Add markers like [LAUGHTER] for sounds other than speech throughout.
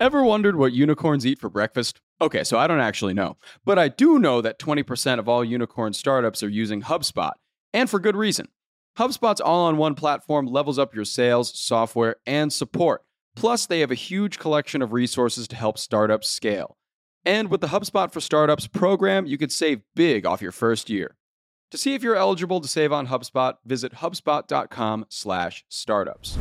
Ever wondered what unicorns eat for breakfast? Okay, so I don't actually know, but I do know that 20% of all unicorn startups are using HubSpot, and for good reason. HubSpot's all on one platform levels up your sales, software, and support. Plus, they have a huge collection of resources to help startups scale. And with the HubSpot for Startups program, you could save big off your first year. To see if you're eligible to save on HubSpot, visit hubspot.com/startups.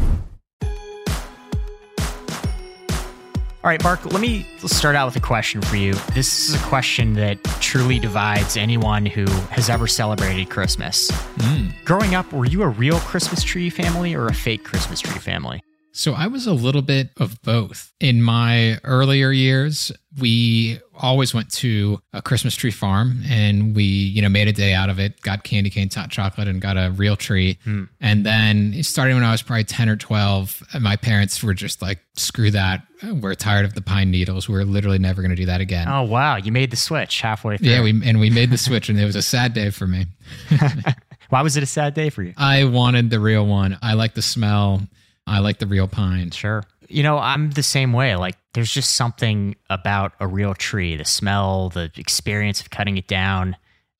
All right, Mark, let me start out with a question for you. This is a question that truly divides anyone who has ever celebrated Christmas. Hmm. Growing up, were you a real Christmas tree family or a fake Christmas tree family? So I was a little bit of both. In my earlier years, we always went to a Christmas tree farm and we, you know, made a day out of it, got candy canes, hot chocolate, and got a real tree. Hmm. And then starting when I was probably 10 or 12, my parents were just like, screw that. We're tired of the pine needles. We're literally never going to do that again. Oh, wow. You made the switch halfway through. Yeah, we and we made the switch and it was a sad day for me. [LAUGHS] Why was it a sad day for you? I wanted the real one. I like the smell. I like the real pine. Sure. You know, I'm the same way. Like, there's just something about a real tree the smell, the experience of cutting it down.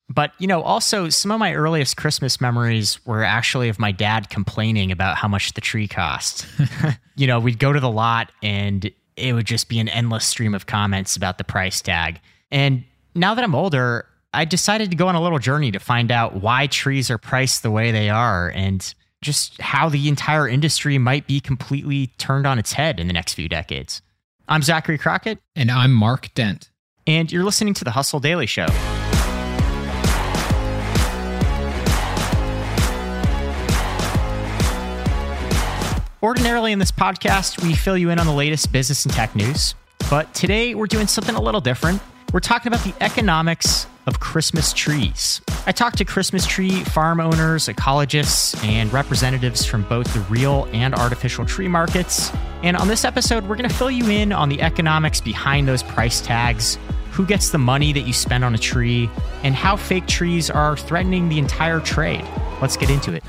But, you know, also some of my earliest Christmas memories were actually of my dad complaining about how much the tree cost. [LAUGHS] you know, we'd go to the lot and it would just be an endless stream of comments about the price tag. And now that I'm older, I decided to go on a little journey to find out why trees are priced the way they are and just how the entire industry might be completely turned on its head in the next few decades. I'm Zachary Crockett, And I'm Mark Dent. and you're listening to the Hustle Daily Show. Ordinarily, in this podcast, we fill you in on the latest business and tech news. But today, we're doing something a little different. We're talking about the economics of Christmas trees. I talked to Christmas tree farm owners, ecologists, and representatives from both the real and artificial tree markets. And on this episode, we're going to fill you in on the economics behind those price tags, who gets the money that you spend on a tree, and how fake trees are threatening the entire trade. Let's get into it.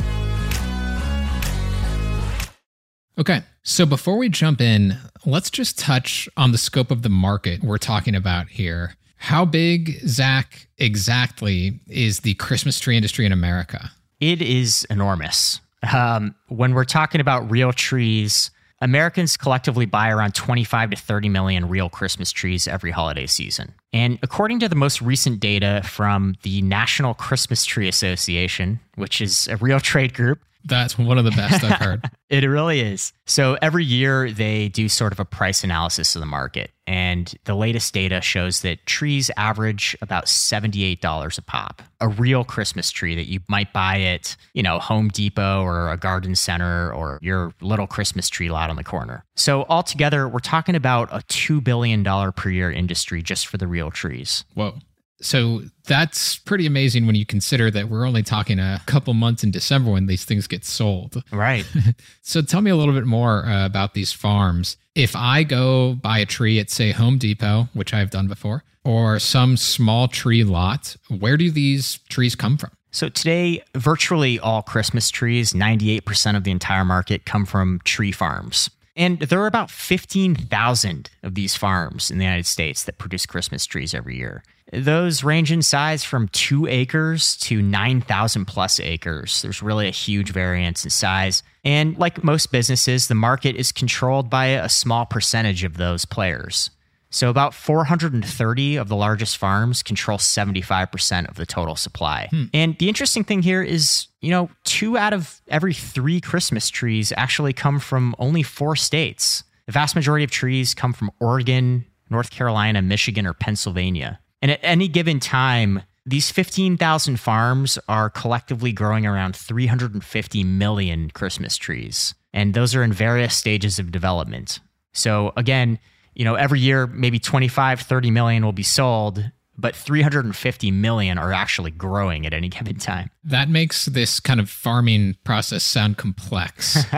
Okay. So before we jump in, let's just touch on the scope of the market we're talking about here. How big, Zach, exactly is the Christmas tree industry in America? It is enormous. Um, when we're talking about real trees, Americans collectively buy around 25 to 30 million real Christmas trees every holiday season. And according to the most recent data from the National Christmas Tree Association, which is a real trade group, That's one of the best I've heard. [LAUGHS] it really is. So every year they do sort of a price analysis of the market. And the latest data shows that trees average about $78 a pop. A real Christmas tree that you might buy at, you know, Home Depot or a garden center or your little Christmas tree lot on the corner. So altogether, we're talking about a $2 billion per year industry just for the real trees. Whoa. So that's pretty amazing when you consider that we're only talking a couple months in December when these things get sold. Right. [LAUGHS] So tell me a little bit more uh, about these farms. If I go buy a tree at, say, Home Depot, which I've done before, or some small tree lot, where do these trees come from? So today, virtually all Christmas trees, 98% of the entire market, come from tree farms. And there are about 15,000 of these farms in the United States that produce Christmas trees every year. Those range in size from two acres to 9,000 plus acres. There's really a huge variance in size. And like most businesses, the market is controlled by a small percentage of those players. So, about 430 of the largest farms control 75% of the total supply. Hmm. And the interesting thing here is, you know, two out of every three Christmas trees actually come from only four states. The vast majority of trees come from Oregon, North Carolina, Michigan, or Pennsylvania. And at any given time, these 15,000 farms are collectively growing around 350 million Christmas trees. And those are in various stages of development. So, again, you know, every year maybe 25, 30 million will be sold, but 350 million are actually growing at any [LAUGHS] given time. That makes this kind of farming process sound complex. [LAUGHS]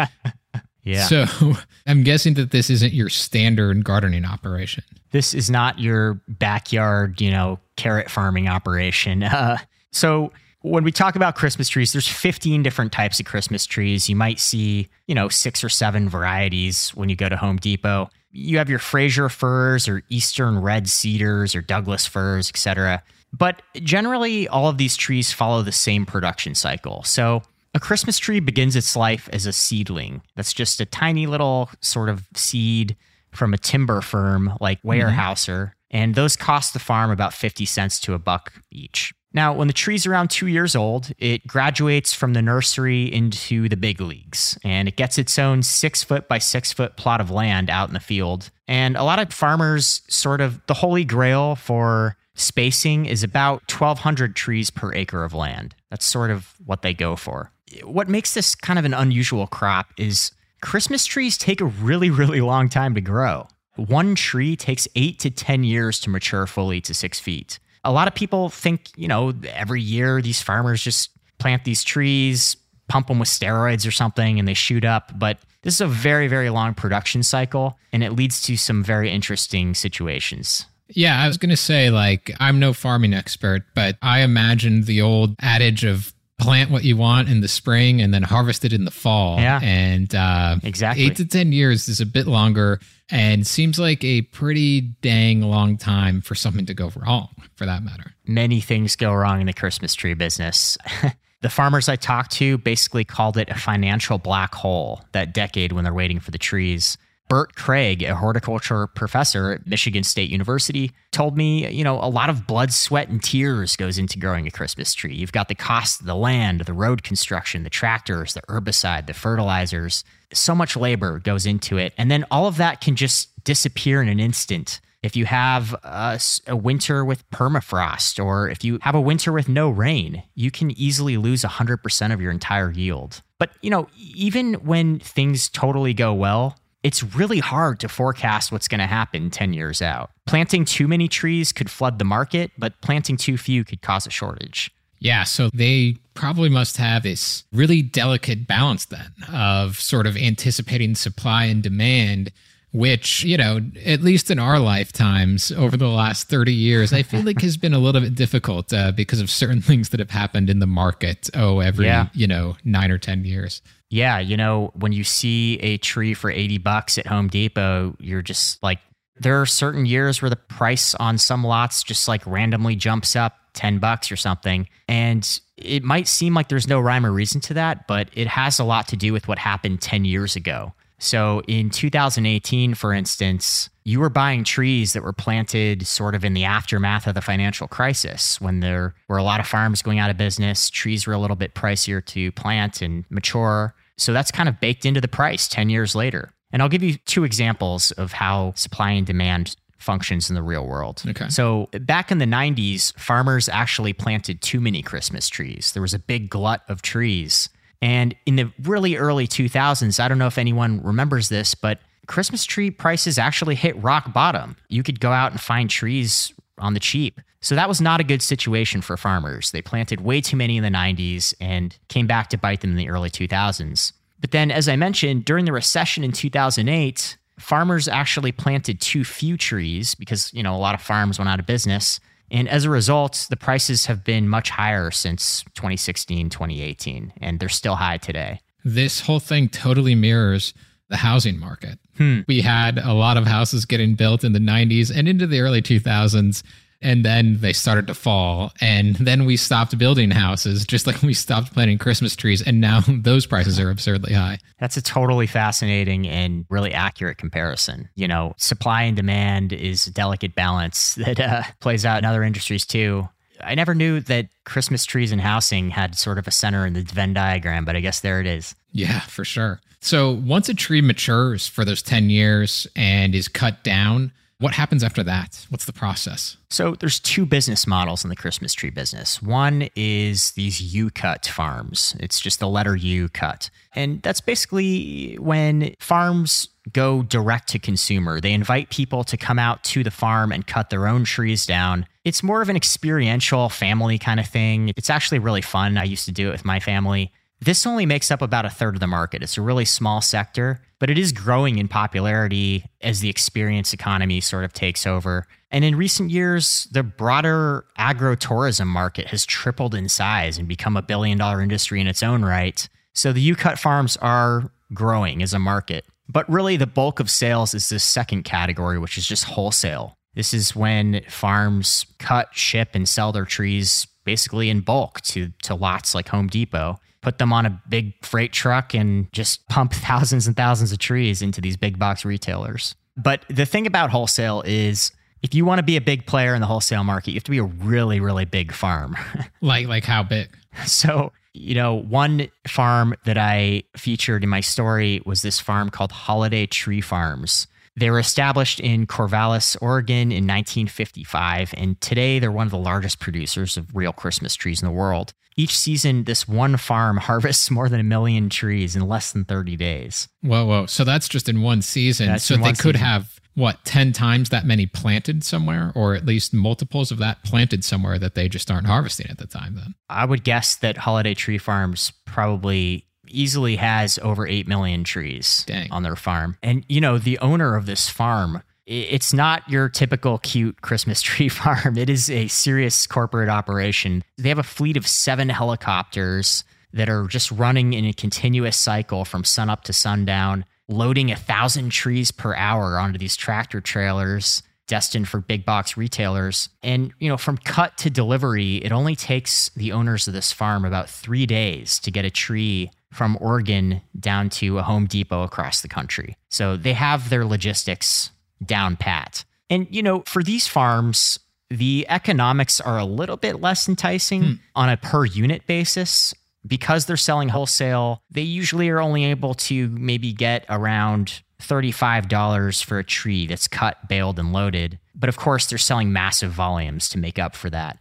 Yeah. So [LAUGHS] I'm guessing that this isn't your standard gardening operation. this is not your backyard, you know, carrot farming operation. Uh, so when we talk about Christmas trees, there's 15 different types of Christmas trees. You might see, you know, six or seven varieties when you go to Home Depot. You have your Fraser firs or Eastern red cedars or Douglas firs, etc. But generally, all of these trees follow the same production cycle. So a Christmas tree begins its life as a seedling. That's just a tiny little sort of seed from a timber firm like mm-hmm. Weyerhaeuser, and those cost the farm about 50 cents to a buck each. Now, when the tree's around two years old, it graduates from the nursery into the big leagues and it gets its own six foot by six foot plot of land out in the field. And a lot of farmers sort of, the holy grail for spacing is about 1,200 trees per acre of land. That's sort of what they go for. What makes this kind of an unusual crop is Christmas trees take a really, really long time to grow. One tree takes eight to 10 years to mature fully to six feet a lot of people think, you know, every year these farmers just plant these trees, pump them with steroids or something, and they shoot up. But this is a very, very long production cycle, and it leads to some very interesting situations. Yeah, I was going to say, like, I'm no farming expert, but I imagine the old adage of plant what you want in the spring and then harvest it in the fall. Yeah. And uh, exactly. Eight to 10 years is a bit longer and seems like a pretty dang long time for something to go wrong, for that matter. Many things go wrong in the Christmas tree business. [LAUGHS] the farmers I talked to basically called it a financial black hole that decade when they're waiting for the trees. Bert Cregg, a horticulture professor at Michigan State University, told me, you know, a lot of blood, sweat, and tears goes into growing a Christmas tree. You've got the cost of the land, the road construction, the tractors, the herbicide, the fertilizers. So much labor goes into it. And then all of that can just disappear in an instant. If you have a, a, winter with permafrost, or if you have a winter with no rain, you can easily lose 100% of your entire yield. But, you know, even when things totally go well, it's really hard to forecast what's going to happen 10 years out. Planting too many trees could flood the market, but planting too few could cause a shortage. Yeah, so they probably must have this really delicate balance then of sort of anticipating supply and demand which, you know, at least in our lifetimes over the last 30 years, I feel like has been a little bit difficult uh, because of certain [LAUGHS] things that have happened in the market, oh, every, yeah. you know, nine or 10 years. Yeah. You know, when you see a tree for 80 bucks at Home Depot, you're just like, there are certain years where the price on some lots just like randomly jumps up 10 bucks or something. And it might seem like there's no rhyme or reason to that, but it has a lot to do with what happened 10 years ago. So in 2018, for instance, you were buying trees that were planted sort of in the aftermath of the financial crisis when there were a lot of farms going out of business. Trees were a little bit pricier to plant and mature. So that's kind of baked into the price 10 years later. And I'll give you two examples of how supply and demand functions in the real world. Okay. So back in the 90s, farmers actually planted too many Christmas trees. There was a big glut of trees and in the really early 2000s, I don't know if anyone remembers this, but Christmas tree prices actually hit rock bottom. You could go out and find trees on the cheap. So that was not a good situation for farmers. They planted way too many in the 90s and came back to bite them in the early 2000s. But then, as I mentioned, during the recession in 2008, farmers actually planted too few trees because, you know, a lot of farms went out of business. And as a result, the prices have been much higher since 2016, 2018, and they're still high today. This whole thing totally mirrors the housing market. Hmm. We had a lot of houses getting built in the 90s and into the early 2000s and then they started to fall. And then we stopped building houses just like we stopped planting christmas trees. And now [LAUGHS] those prices are absurdly high. That's a totally fascinating and really accurate comparison. You know supply and demand is a delicate balance [LAUGHS] that uh, plays out in other industries too. I never knew that christmas trees and housing had sort of a center in the venn diagram but i guess there it is. Yeah for sure. So once a tree matures for those 10 years and is cut down what happens after that? What's the process? So there's two business models in the Christmas tree business. One is these U cut farms. It's just the letter U cut. And that's basically when farms go direct to consumer. They invite people to come out to the farm and cut their own trees down. It's more of an experiential family kind of thing. It's actually really fun. I used to do it with my family. This only makes up about a third of the market. It's a really small sector, but it is growing in popularity as the experience economy sort of takes over. And in recent years, the broader agro-tourism market has tripled in size and become a billion dollar industry in its own right. So the U-Cut farms are growing as a market. But really, the bulk of sales is this second category, which is just wholesale. This is when farms cut, ship, and sell their trees basically in bulk to, to lots like Home Depot, put them on a big freight truck, and just pump [LAUGHS] thousands and thousands of trees into these big box retailers. But the thing about wholesale is if you want to be a big player in the wholesale market, you have to be a really, really big farm. [LAUGHS] like like how big? So, you know, one farm that I featured in my story was this farm called Holiday Tree Farms. They were established in Corvallis, Oregon in 1955, and today they're one of the largest producers of real Christmas trees in the world. Each season, this one farm [LAUGHS] harvests more than a million trees in less than 30 days. Whoa, whoa. So that's just in one season. That's so they could season. have, what, 10 times that many planted somewhere, or at least multiples of that planted somewhere that they just aren't harvesting at the time then? I would guess that Holiday Tree Farms probably easily has over 8 million trees Dang. on their farm. And, you know, the owner of this farm, it's not your typical cute Christmas [LAUGHS] tree farm. It is a serious corporate operation. They have a fleet of seven helicopters that are just running in a continuous cycle from sunup to sundown, loading a thousand trees per hour onto these tractor trailers destined for big box retailers. And, you know, from cut to delivery, it only takes the owners of this farm about three days to get a tree from Oregon down to a Home Depot across the country. So they have their logistics down pat. And, you know, for these farms, the economics are a little bit less enticing hmm. on a per unit basis. Because they're selling wholesale, they usually are only able to maybe get around $35 for a tree that's cut, baled, and loaded. But of course, they're selling massive volumes to make up for that.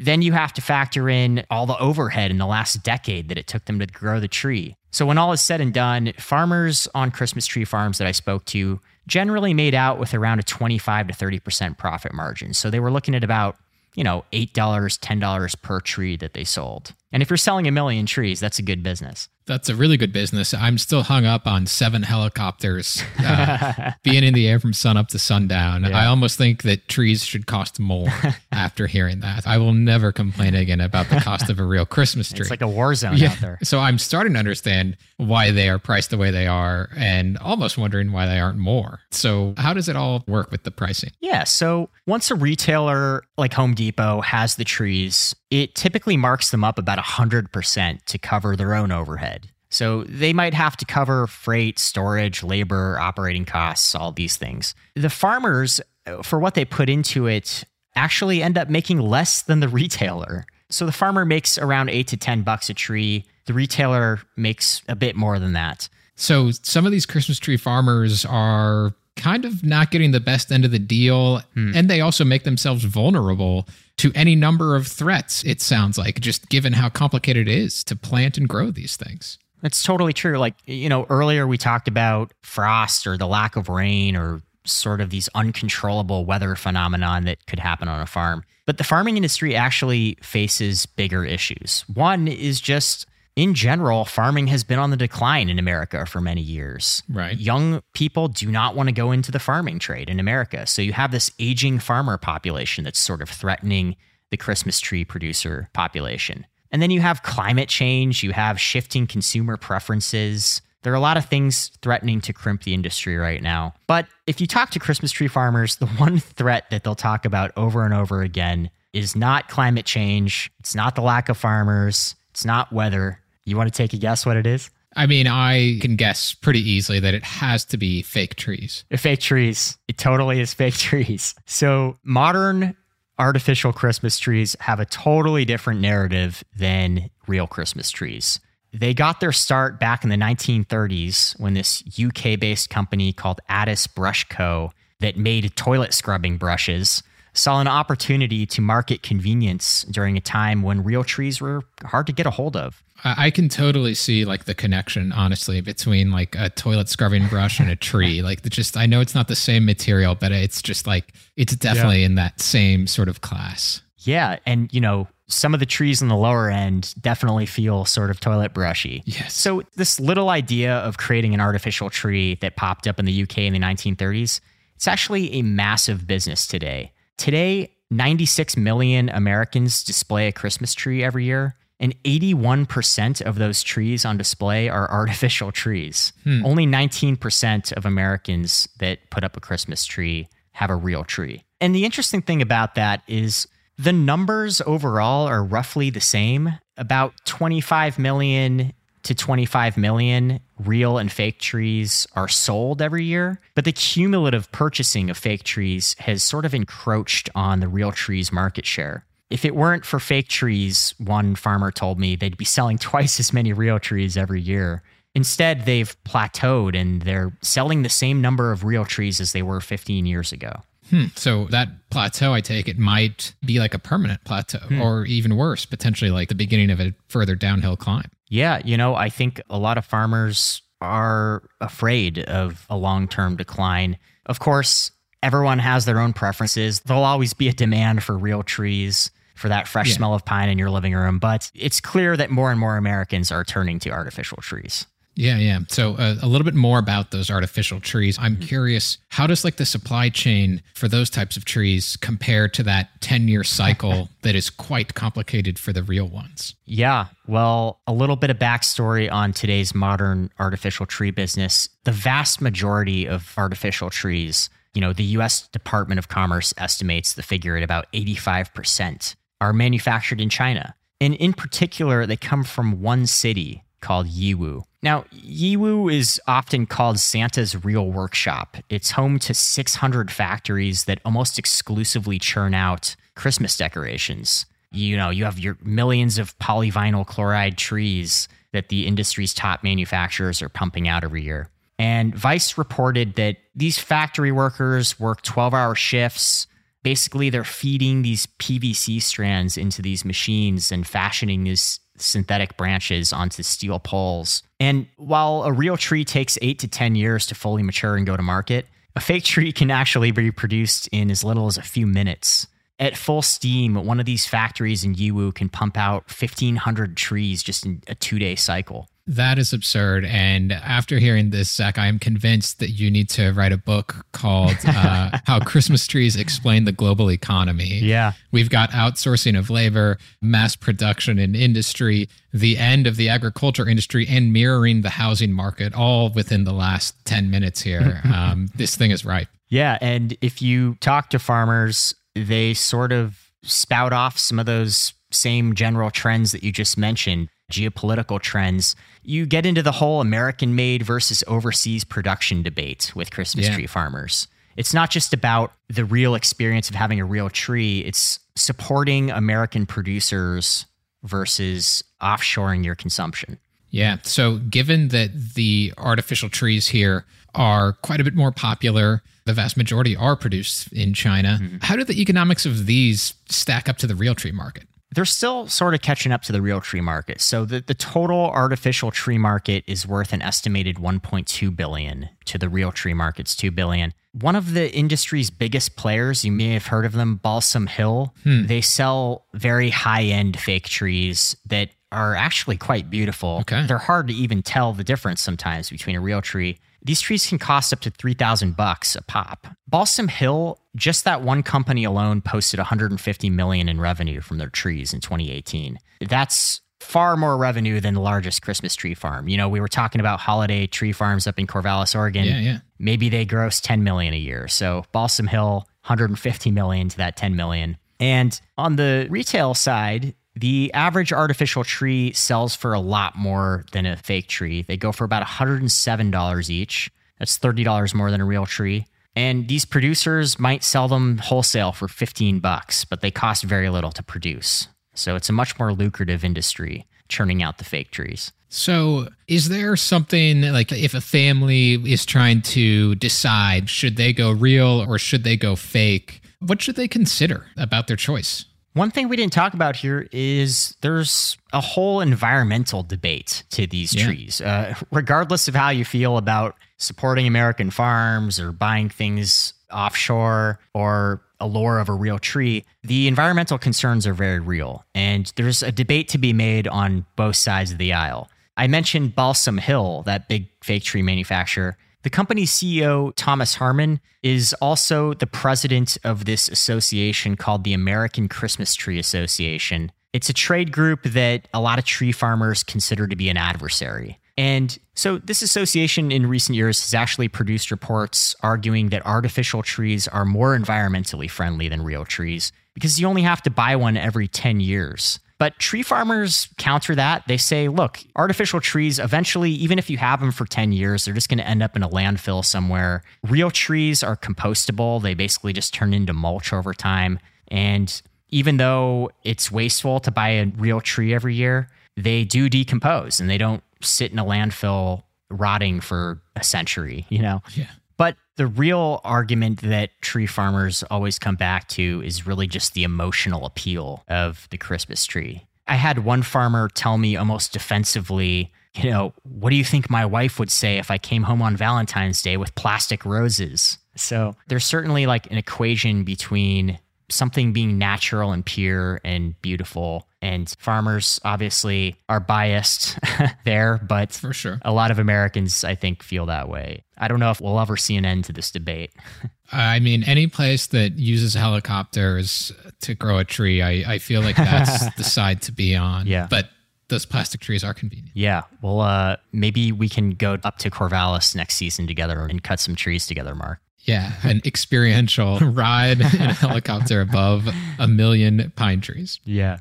Then you have to factor in all the overhead in the last decade that it took them to grow the tree. So when all is said and done, farmers on Christmas tree farms that I spoke to generally made out with around a 25 to 30% profit margin. So they were looking at about, you know, $8, $10 per tree that they sold. And if you're selling a million trees, that's a good business. That's a really good business. I'm still hung up on seven helicopters uh, [LAUGHS] being in the air from sun up to sundown. I almost think that trees should cost more [LAUGHS] after hearing that. I will never complain again about the cost of a real Christmas tree. It's like a war zone yeah. out there. So I'm starting to understand why they are priced the way they are and almost wondering why they aren't more. So, how does it all work with the pricing? Yeah. So once a retailer like Home Depot has the trees, it typically marks them up about 100% to cover their own overhead. So they might have to cover freight, storage, labor, operating costs, all these things. The farmers, uh, for what they put into it, actually end up making less than the retailer. So the farmer makes around 8 to 10 bucks a tree. The retailer makes a bit more than that. So, some of these Christmas tree farmers are kind of not getting the best end of the deal. Hmm. And they also make themselves vulnerable to any number of threats, it sounds like, just given how complicated it is to plant and grow these things. That's totally true. Like, you know, earlier we talked about frost or the lack of rain or sort of these uncontrollable weather phenomenon that could happen on a farm. But the farming industry actually faces bigger issues. One is just in general, farming has been on the decline in America for many years. Right. Young people do not want to go into the farming trade in America. So you have this aging farmer population that's sort of threatening the Christmas tree producer population. And then you have climate change, you have shifting consumer preferences. There are a lot of things threatening to crimp the industry right now. But if you talk to Christmas tree farmers, [LAUGHS] the one threat that they'll talk about over and over again is not climate change, it's not the lack of farmers, it's not weather. You want to take a guess what it is? I mean, I can guess pretty easily that it has to be fake trees. Fake trees. It totally is fake [LAUGHS] trees. So modern artificial Christmas trees have a totally different narrative than real Christmas trees. They got their start back in the 1930s when this UK based company called Addis Brush Co. that made toilet scrubbing brushes saw an opportunity to market convenience during a time when real trees were hard to get a hold of. I can totally see like the connection, honestly, between like a toilet scrubbing brush and a tree. [LAUGHS] Like, just I know it's not the same material, but it's just like it's definitely in that same sort of class. Yeah, and you know, some of the trees on the lower end definitely feel sort of toilet brushy. Yes. So this little idea of creating an artificial tree that popped up in the UK in the 1930s, it's actually a massive business today. Today, 96 million Americans display a Christmas tree every year. and 81% of those trees on display are [LAUGHS] artificial trees. Hmm. Only 19% of Americans that put up a Christmas tree have a real tree. And the interesting thing about that is the numbers overall are roughly the same about 25 million to 25 million real and fake trees are sold every year, but the cumulative purchasing of fake trees has sort of encroached on the real trees market share. If it weren't for fake trees, one farmer told me they'd be selling [LAUGHS] twice as many real trees every year. Instead, they've plateaued and they're selling the same number of real trees as they were 15 years ago. Hmm. So that plateau, I take it, might be like a permanent plateau, or even worse, potentially like the beginning of a further downhill climb. Yeah, you know, I think a lot of farmers are afraid of a long term decline. Of course, everyone has their own preferences. There'll always be a demand for real trees, for that fresh Yeah. smell of pine in your living room, but it's clear that more and more Americans are turning to artificial trees. Yeah, yeah. So uh, a little bit more about those artificial trees. I'm Mm-hmm. curious, how does like the supply chain for those types of trees compare to that 10 year cycle [LAUGHS] that is quite complicated for the real ones? Yeah, well, a little bit of backstory on today's modern artificial tree business. The vast majority of artificial trees, you know, the US Department of Commerce estimates the figure at about 85%, are manufactured in China. And in particular, they come from one city called Yiwu. Now, Yiwu is often called Santa's real workshop. It's home to 600 factories that almost exclusively churn out Christmas decorations. You know, you have your millions of polyvinyl chloride trees that the industry's top manufacturers are pumping out every year. And Vice reported that these factory workers work 12 hour shifts. Basically, they're feeding these PVC strands into these machines and fashioning these synthetic branches onto steel poles. And while a real tree takes eight to 10 years to fully mature and go to market, a fake tree can actually be produced in as little as a few minutes. At full steam, one of these factories in Yiwu can pump out 1,500 trees just in a two day cycle. That is absurd. And after hearing this, Zach, I am convinced that you need to write a book called [LAUGHS] uh, How Christmas Trees Explain the Global Economy. Yeah. We've got outsourcing of labor, mass production in industry, the end of the agriculture industry, and mirroring the housing market all within the last 10 minutes here. [LAUGHS] um, this thing is ripe. Yeah. And if you talk to farmers, they sort of spout off some of those same general trends that you just mentioned, geopolitical trends. You get into the whole American made versus overseas production debate with Christmas Yeah. tree farmers. It's not just about the real experience of having a real tree, it's supporting American producers versus offshoring your consumption. Yeah. So, given that the artificial trees here are quite a bit more popular, the vast majority are produced in China. Mm-hmm. How do the economics of these stack up to the real tree market? They're still sort of catching up to the real tree market. So the, the total artificial tree market is worth an estimated 1.2 billion to the real tree market's 2 billion. One of the industry's biggest players, you may have heard of them, Balsam Hill. Hmm. They sell very high-end fake trees that are actually quite beautiful. Okay. They're hard to even tell the difference sometimes between a real tree. These trees can cost up to 3000 bucks a pop. Balsam Hill, just that one company alone posted 150 million in revenue from their trees in 2018. That's far more revenue than the largest Christmas tree farm. You know, we were talking about holiday tree farms up in Corvallis, Oregon. Yeah, yeah. Maybe they gross 10 million a year. So Balsam Hill 150 million to that 10 million. And on the retail side, the average artificial tree sells for a lot more than a fake tree. They go for about $107 each. That's $30 more than a real tree. And these producers might sell them wholesale for 15 bucks, but they cost very little to produce. So it's a much more lucrative industry churning out the fake trees. So, is there something like if a family is trying to decide should they go real or should they go fake? What should they consider about their choice? One thing we didn't talk about here is there's a whole environmental debate to these Yeah. trees. Uh, regardless of how you feel about supporting American farms or buying things offshore or a allure of a real tree, the environmental concerns are very real. And there's a debate to be made on both sides of the aisle. I mentioned Balsam Hill, that big fake tree manufacturer. The company's CEO, Thomas Harman, is also the president of this association called the American Christmas Tree Association. It's a trade group that a lot of tree farmers consider to be an adversary. And so, this association in recent years has actually produced reports arguing that artificial trees are more environmentally friendly than real trees because you only have to buy one every 10 years. But tree farmers counter that. They say, look, artificial trees, eventually, even if you have them for 10 years, they're just going to end up in a landfill somewhere. Real trees are compostable, they basically just turn into mulch over time. And even though it's wasteful to buy a real tree every year, they do decompose and they don't sit in a landfill rotting for a century, you know? Yeah. But the real argument that tree farmers always come back to is really just the emotional appeal of the Christmas tree. I had one farmer tell me almost defensively, you know, what do you think my wife would say if I came home on Valentine's Day with plastic roses? So there's certainly like an equation between something being natural and pure and beautiful. And farmers obviously are biased [LAUGHS] there, but For sure. a lot of Americans, I think, feel that way. I don't know if we'll ever see an end to this debate. [LAUGHS] I mean, any place that uses helicopters to grow a tree, I, I feel like that's [LAUGHS] the side to be on. Yeah. But those plastic trees are convenient. Yeah, well, uh, maybe we can go up to Corvallis next season together and cut some trees together, Mark. Yeah. An experiential [LAUGHS] ride in a helicopter above a million pine trees. Yeah.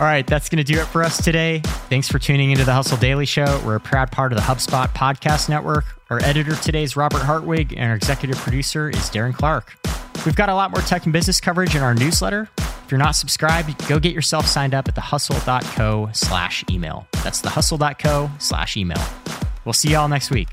All right, that's going to do it for us today. Thanks for tuning into the Hustle Daily Show. We're a proud part of the HubSpot Podcast Network. Our editor today is Robert Hartwig, and our executive producer is Darren Clarke. We've got a lot more tech and business coverage in our newsletter. If you're not subscribed, go get yourself signed up at thehustle.co slash email. That's thehustle.co slash email. We'll see y'all next week.